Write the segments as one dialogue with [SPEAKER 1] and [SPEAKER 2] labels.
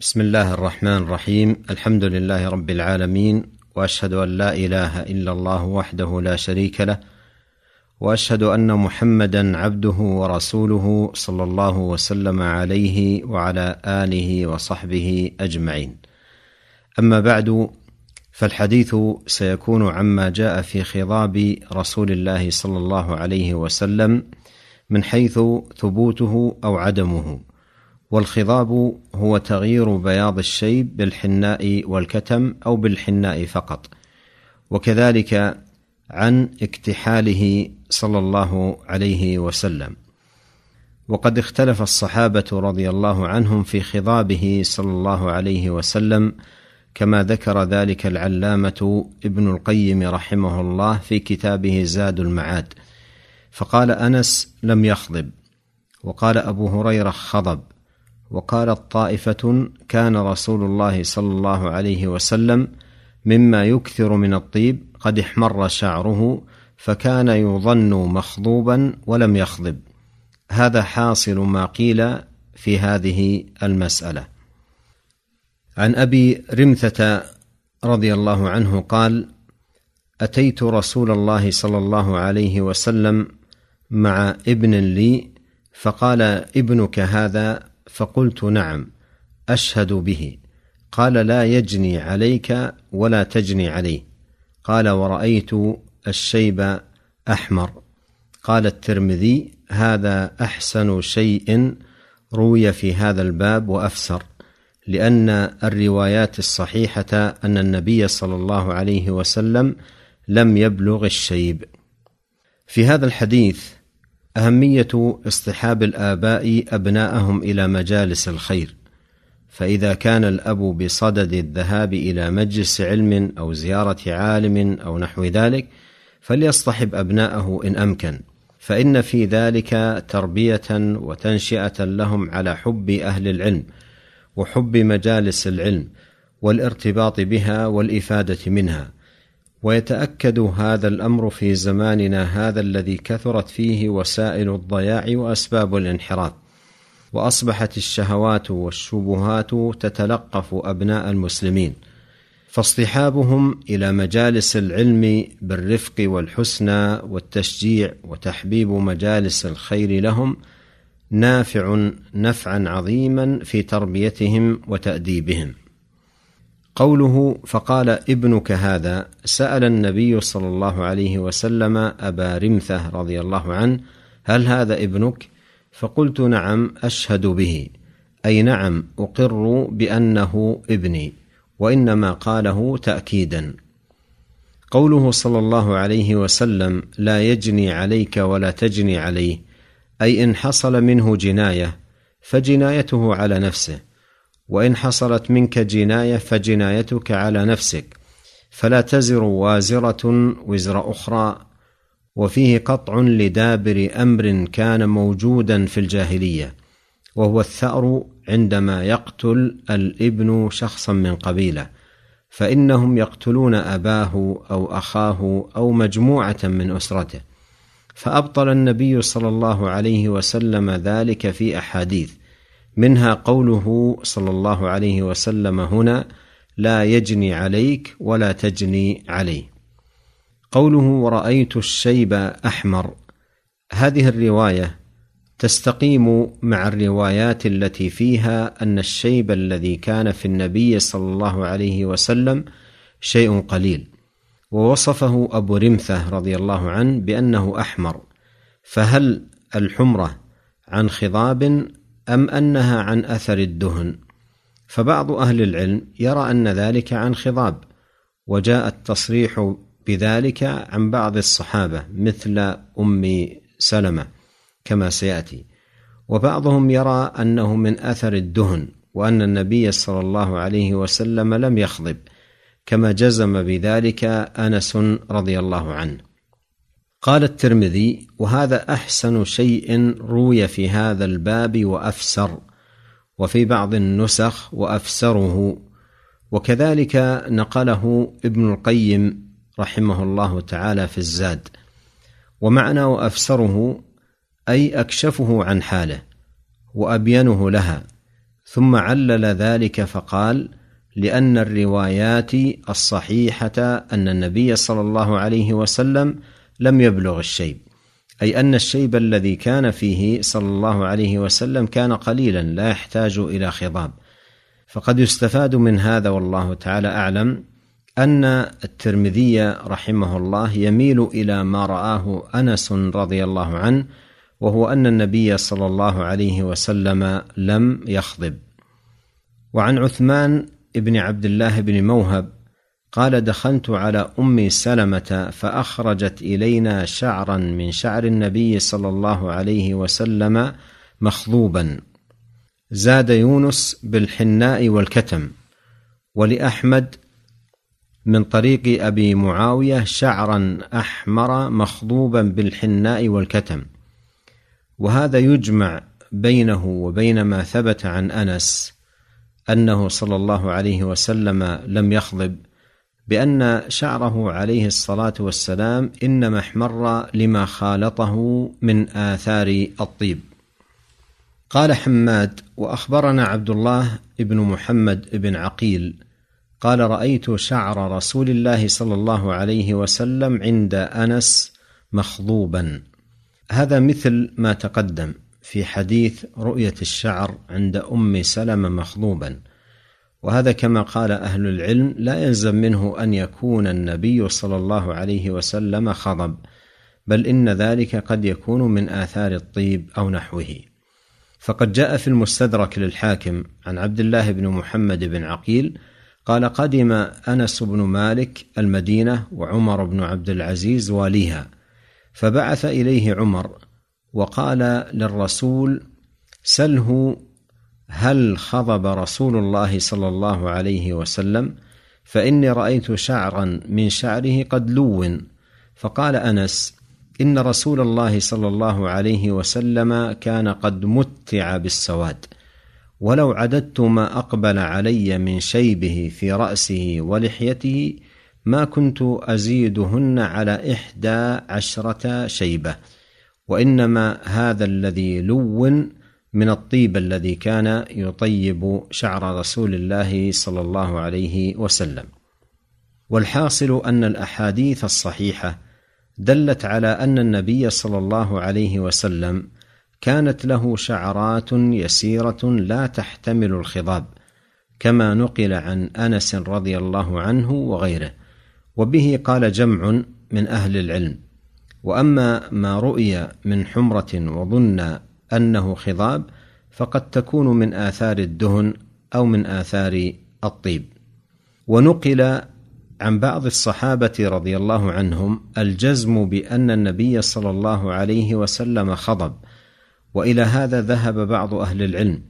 [SPEAKER 1] بسم الله الرحمن الرحيم. الحمد لله رب العالمين وأشهد أن لا إله إلا الله وحده لا شريك له وأشهد أن محمدا عبده ورسوله صلى الله وسلم عليه وعلى آله وصحبه أجمعين. أما بعد فالحديث سيكون عما جاء في خضاب رسول الله صلى الله عليه وسلم من حيث ثبوته أو عدمه. والخضاب هو تغيير بياض الشيب بالحناء والكتم أو بالحناء فقط. وكذلك عن اكتحاله صلى الله عليه وسلم. وقد اختلف الصحابة رضي الله عنهم في خضابه صلى الله عليه وسلم كما ذكر ذلك العلامة ابن القيم رحمه الله في كتابه زاد المعاد. فقال أنس لم يخضب وقال أبو هريرة خضب. وقالت طائفة كان رسول الله صلى الله عليه وسلم مما يكثر من الطيب قد احمر شعره فكان يظن مخضوبا ولم يخضب. هذا حاصل ما قيل في هذه المسألة. عن أبي رمثة رضي الله عنه قال أتيت رسول الله صلى الله عليه وسلم مع ابن لي فقال ابنك هذا فقلت نعم أشهد به. قال لا يجني عليك ولا تجني عليه. قال ورأيت الشيب أحمر. قال الترمذي هذا أحسن شيء روي في هذا الباب وأفسر لأن الروايات الصحيحة أن النبي صلى الله عليه وسلم لم يبلغ الشيب. في هذا الحديث أهمية اصطحاب الآباء أبناءهم إلى مجالس الخير. فإذا كان الأب بصدد الذهاب إلى مجلس علم أو زيارة عالم أو نحو ذلك فليصطحب أبناءه إن أمكن. فإن في ذلك تربية وتنشئة لهم على حب أهل العلم وحب مجالس العلم والارتباط بها والإفادة منها. ويتأكد هذا الأمر في زماننا هذا الذي كثرت فيه وسائل الضياع وأسباب الانحراف. وأصبحت الشهوات والشبهات تتلقف أبناء المسلمين. فاصطحابهم إلى مجالس العلم بالرفق والحسنى والتشجيع وتحبيب مجالس الخير لهم نافع نفعا عظيما في تربيتهم وتأديبهم. قوله فقال ابنك هذا سأل النبي صلى الله عليه وسلم أبا رمثة رضي الله عنه هل هذا ابنك؟ فقلت نعم أشهد به. أي نعم أقر بأنه ابني وإنما قاله تأكيدا. قوله صلى الله عليه وسلم لا يجني عليك ولا تجني عليه أي إن حصل منه جناية فجنايته على نفسه. وإن حصلت منك جناية فجنايتك على نفسك فلا تزر وازرة وزر أخرى وفيه قطع لدابر أمر كان موجودا في الجاهلية وهو الثأر عندما يقتل الإبن شخصا من قبيلة فإنهم يقتلون أباه أو أخاه أو مجموعة من أسرته. فأبطل النبي صلى الله عليه وسلم ذلك في أحاديث منها قوله صلى الله عليه وسلم هنا لا يجني عليك ولا تجني عليه قوله ورأيت الشيب أحمر. هذه الرواية تستقيم مع الروايات التي فيها أن الشيب الذي كان في النبي صلى الله عليه وسلم شيء قليل. ووصفه أبو رمثة رضي الله عنه بأنه أحمر. فهل الحمرة عن خضاب أم أنها عن أثر الدهن. فبعض أهل العلم يرى أن ذلك عن خضاب وجاء التصريح بذلك عن بعض الصحابة مثل أم سلمة كما سيأتي. وبعضهم يرى أنه من أثر الدهن وأن النبي صلى الله عليه وسلم لم يخضب كما جزم بذلك أنس رضي الله عنه. قال الترمذي وهذا أحسن شيء روي في هذا الباب وأفسر وفي بعض النسخ وأفسره وكذلك نقله ابن القيم رحمه الله تعالى في الزاد ومعنى وافسره أي أكشفه عن حاله وأبينه لها ثم علل ذلك فقال لأن الروايات الصحيحة أن النبي صلى الله عليه وسلم لم يبلغ الشيب. أي أن الشيب الذي كان فيه صلى الله عليه وسلم كان قليلا لا يحتاج إلى خضاب. فقد يستفاد من هذا والله تعالى أعلم أن الترمذي رحمه الله يميل إلى ما رآه أنس رضي الله عنه وهو أن النبي صلى الله عليه وسلم لم يخضب. وعن عثمان بن عبد الله بن موهب قال دخلت على أم سلمة فأخرجت إلينا شعرا من شعر النبي صلى الله عليه وسلم مخضوبا. زاد يونس بالحناء والكتم. ولأحمد من طريق أبي معاوية شعرا أحمر مخضوبا بالحناء والكتم. وهذا يجمع بينه وبين ما ثبت عن أنس أنه صلى الله عليه وسلم لم يخضب. بأن شعره عليه الصلاة والسلام إنما احمر لما خالطه من آثار الطيب. قال حماد وأخبرنا عبد الله بن محمد بن عقيل قال رأيت شعر رسول الله صلى الله عليه وسلم عند أنس مخضوبا. هذا مثل ما تقدم في حديث رؤية الشعر عند أم سلمة مخضوبا. وهذا كما قال أهل العلم لا يلزم منه أن يكون النبي صلى الله عليه وسلم خضب بل إن ذلك قد يكون من آثار الطيب أو نحوه. فقد جاء في المستدرك للحاكم عن عبد الله بن محمد بن عقيل قال قدم أنس بن مالك المدينة وعمر بن عبد العزيز واليها فبعث إليه عمر وقال للرسول سله هل خضب رسول الله صلى الله عليه وسلم؟ فإني رأيت شعرا من شعره قد لون. فقال أنس إن رسول الله صلى الله عليه وسلم كان قد متع بالسواد. ولو عددت ما أقبل علي من شيبه في رأسه ولحيته ما كنت أزيدهن على إحدى عشرة شيبة. وإنما هذا الذي لون من الطيب الذي كان يطيب شعر رسول الله صلى الله عليه وسلم. والحاصل أن الأحاديث الصحيحة دلت على أن النبي صلى الله عليه وسلم كانت له شعرات يسيرة لا تحتمل الخضاب كما نقل عن أنس رضي الله عنه وغيره وبه قال جمع من أهل العلم. وأما ما رؤي من حمرة وظن أنه خضاب فقد تكون من آثار الدهن أو من آثار الطيب. ونقل عن بعض الصحابة رضي الله عنهم الجزم بأن النبي صلى الله عليه وسلم خضب. وإلى هذا ذهب بعض أهل العلم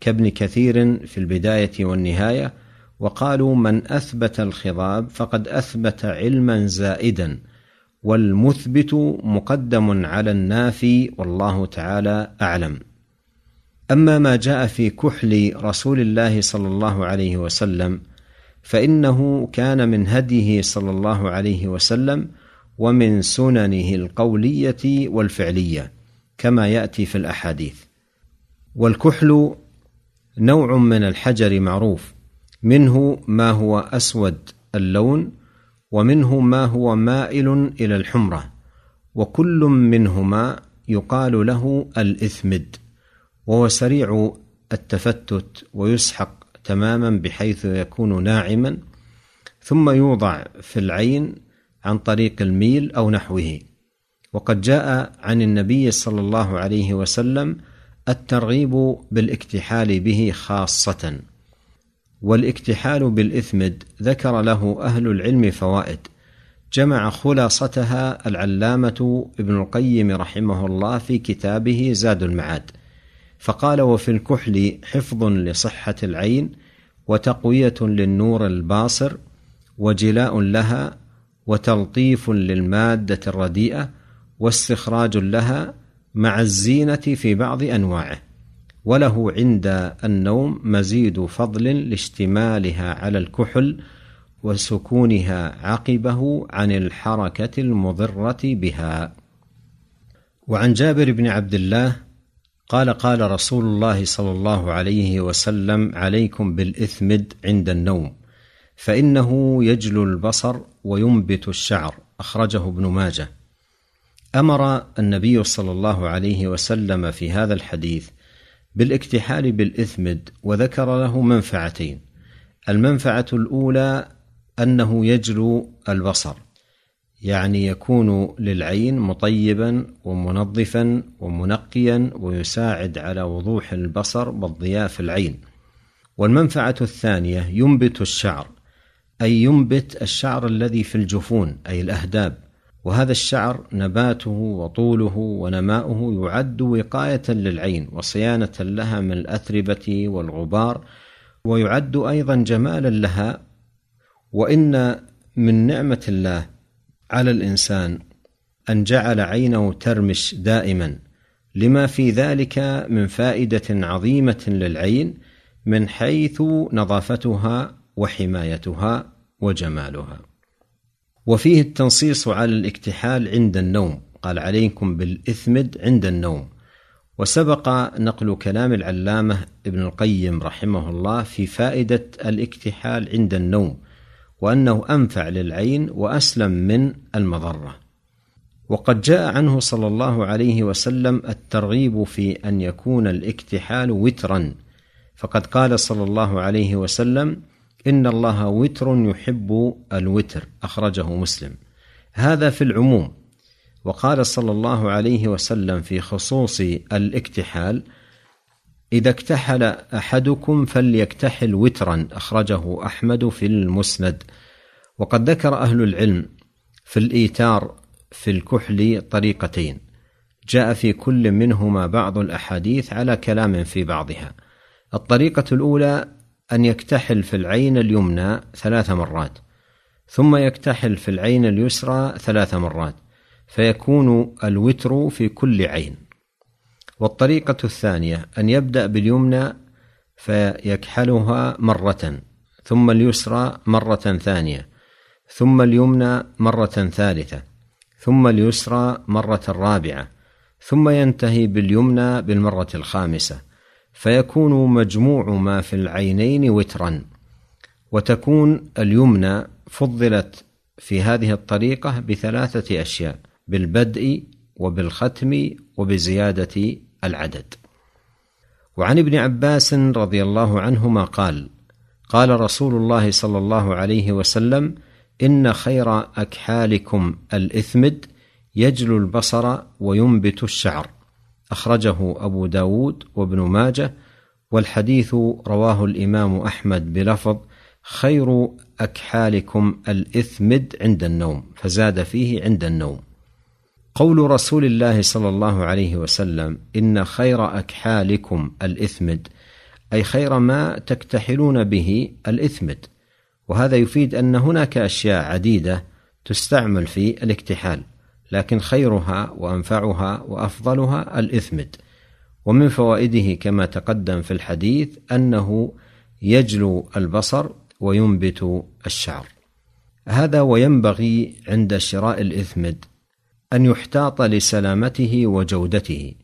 [SPEAKER 1] كابن كثير في البداية والنهاية وقالوا من أثبت الخضاب فقد أثبت علما زائدا والمثبت مقدم على النافي والله تعالى أعلم. أما ما جاء في كحل رسول الله صلى الله عليه وسلم فإنه كان من هديه صلى الله عليه وسلم ومن سننه القولية والفعلية كما يأتي في الأحاديث. والكحل نوع من الحجر معروف منه ما هو أسود اللون ومنه ما هو مائل إلى الحمرة وكل منهما يقال له الإثمد وهو سريع التفتت ويسحق تماما بحيث يكون ناعما ثم يوضع في العين عن طريق الميل أو نحوه. وقد جاء عن النبي صلى الله عليه وسلم الترغيب بالاكتحال به خاصة. والاكتحال بالإثمد ذكر له أهل العلم فوائد. جمع خلاصتها العلامة ابن القيم رحمه الله في كتابه زاد المعاد. فقال وفي الكحل حفظ لصحة العين وتقوية للنور الباصر وجلاء لها وتلطيف للمادة الرديئة واستخراج لها مع الزينة في بعض أنواعه وله عند النوم مزيد فضل لاشتمالها على الكحل وسكونها عقبه عن الحركة المضرة بها. وعن جابر بن عبد الله قال قال رسول الله صلى الله عليه وسلم عليكم بالإثمد عند النوم فإنه يجلو البصر وينبت الشعر. أخرجه ابن ماجه. أمر النبي صلى الله عليه وسلم في هذا الحديث بالاكتحال بالاثمد وذكر له منفعتين. المنفعة الأولى أنه يجلو البصر يعني يكون للعين مطيبا ومنظفا ومنقيا ويساعد على وضوح البصر والضياء في العين. والمنفعة الثانية ينبت الشعر أي ينبت الشعر الذي في الجفون أي الأهداب. وهذا الشعر نباته وطوله ونماؤه يعد وقاية للعين وصيانة لها من الاتربه والغبار ويعد أيضا جمالا لها وإن من نعمة الله على الإنسان أن جعل عينه ترمش دائما لما في ذلك من فائدة عظيمة للعين من حيث نظافتها وحمايتها وجمالها. وفيه التنصيص على الاكتحال عند النوم. قال عليكم بالإثمد عند النوم. وسبق نقل كلام العلامة ابن القيم رحمه الله في فائدة الاكتحال عند النوم وأنه أنفع للعين وأسلم من المضرة. وقد جاء عنه صلى الله عليه وسلم الترغيب في أن يكون الاكتحال وترا فقد قال صلى الله عليه وسلم إن الله وتر يحب الوتر. أخرجه مسلم. هذا في العموم. وقال صلى الله عليه وسلم في خصوص الاكتحال إذا اكتحل أحدكم فليكتحل وترا. أخرجه أحمد في المسند. وقد ذكر أهل العلم في الإيتار في الكحل طريقتين. جاء في كل منهما بعض الأحاديث على كلام في بعضها. الطريقة الأولى أن يكتحل في العين اليمنى ثلاث مرات ثم يكتحل في العين اليسرى ثلاث مرات فيكون الوتر في كل عين. والطريقة الثانية أن يبدأ باليمنى فيكحلها مرة ثم اليسرى مرة ثانية ثم اليمنى مرة ثالثة ثم اليسرى مرة رابعة ثم ينتهي باليمنى بالمرة الخامسة. فيكون مجموع ما في العينين وترا وتكون اليمنى فضلت في هذه الطريقة بثلاثة أشياء بالبدء وبالختم وبزيادة العدد. وعن ابن عباس رضي الله عنهما قال قال رسول الله صلى الله عليه وسلم إن خير أكحالكم الإثمد يجلو البصر وينبت الشعر. أخرجه أبو داود وابن ماجه والحديث رواه الإمام أحمد بلفظ خير أكحالكم الإثمد عند النوم فزاد فيه عند النوم. قول رسول الله صلى الله عليه وسلم إن خير أكحالكم الإثمد أي خير ما تكتحلون به الإثمد. وهذا يفيد أن هناك أشياء عديدة تستعمل في الاكتحال. لكن خيرها وأنفعها وأفضلها الإثمد. ومن فوائده كما تقدم في الحديث أنه يجلو البصر وينبت الشعر. هذا وينبغي عند شراء الإثمد أن يحتاط لسلامته وجودته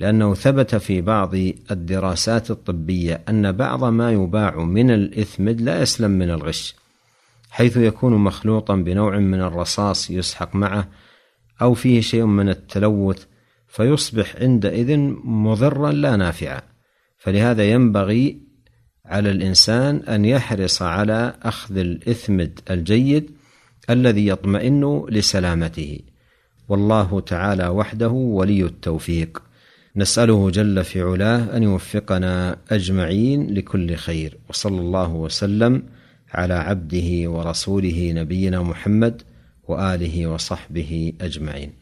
[SPEAKER 1] لأنه ثبت في بعض الدراسات الطبية أن بعض ما يباع من الإثمد لا يسلم من الغش حيث يكون مخلوطا بنوع من الرصاص يسحق معه أو فيه شيء من التلوث فيصبح عندئذ مضرا لا نافعا. فلهذا ينبغي على الإنسان أن يحرص على أخذ الاثمد الجيد الذي يطمئن لسلامته. والله تعالى وحده ولي التوفيق. نسأله جل في علاه أن يوفقنا أجمعين لكل خير. وصلى الله وسلم على عبده ورسوله نبينا محمد وآله وصحبه أجمعين.